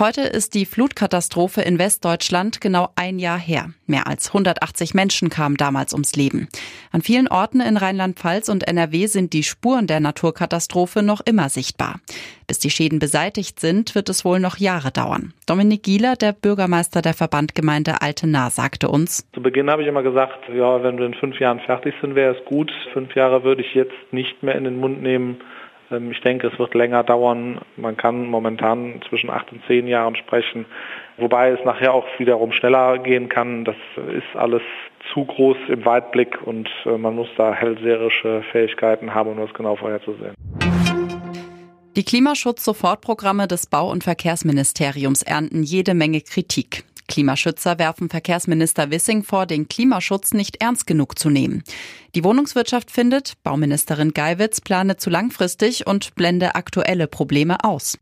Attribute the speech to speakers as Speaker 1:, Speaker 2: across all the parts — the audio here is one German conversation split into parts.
Speaker 1: Heute ist die Flutkatastrophe in Westdeutschland genau ein Jahr her. Mehr als 180 Menschen kamen damals ums Leben. An vielen Orten in Rheinland-Pfalz und NRW sind die Spuren der Naturkatastrophe noch immer sichtbar. Bis die Schäden beseitigt sind, wird es wohl noch Jahre dauern. Dominik Gieler, der Bürgermeister der Verbandgemeinde Altena, sagte uns.
Speaker 2: Zu Beginn habe ich immer gesagt, ja, wenn wir in fünf Jahren fertig sind, wäre es gut. Fünf Jahre würde ich jetzt nicht mehr in den Mund nehmen ich denke, es wird länger dauern. Man kann momentan zwischen acht und zehn Jahren sprechen, wobei es nachher auch wiederum schneller gehen kann. Das ist alles zu groß im Weitblick und äh, man muss da hellseherische Fähigkeiten haben, um das genau vorherzusehen.
Speaker 1: Die Klimaschutz-Sofortprogramme des Bau- und Verkehrsministeriums ernten jede Menge Kritik. Klimaschützer werfen Verkehrsminister Wissing vor, den Klimaschutz nicht ernst genug zu nehmen. Die Wohnungswirtschaft findet, Bauministerin Geiwitz plane zu langfristig und blende aktuelle Probleme aus.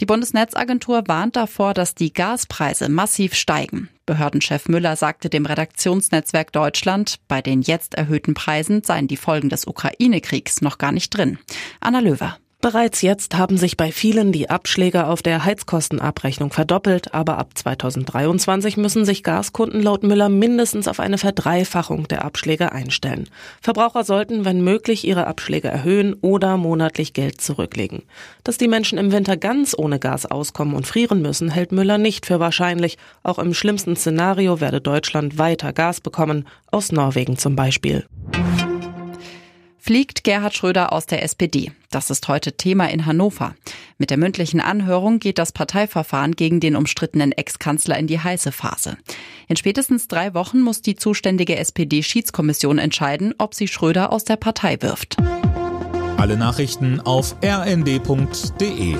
Speaker 1: Die Bundesnetzagentur warnt davor, dass die Gaspreise massiv steigen. Behördenchef Müller sagte dem Redaktionsnetzwerk Deutschland, bei den jetzt erhöhten Preisen seien die Folgen des Ukraine-Kriegs noch gar nicht drin. Anna Löwer.
Speaker 3: Bereits jetzt haben sich bei vielen die Abschläge auf der Heizkostenabrechnung verdoppelt, aber ab 2023 müssen sich Gaskunden laut Müller mindestens auf eine Verdreifachung der Abschläge einstellen. Verbraucher sollten, wenn möglich, ihre Abschläge erhöhen oder monatlich Geld zurücklegen. Dass die Menschen im Winter ganz ohne Gas auskommen und frieren müssen, hält Müller nicht für wahrscheinlich. Auch im schlimmsten Szenario werde Deutschland weiter Gas bekommen, aus Norwegen zum Beispiel
Speaker 1: fliegt Gerhard Schröder aus der SPD. Das ist heute Thema in Hannover. Mit der mündlichen Anhörung geht das Parteiverfahren gegen den umstrittenen Ex-Kanzler in die heiße Phase. In spätestens drei Wochen muss die zuständige SPD-Schiedskommission entscheiden, ob sie Schröder aus der Partei wirft.
Speaker 4: Alle Nachrichten auf rnd.de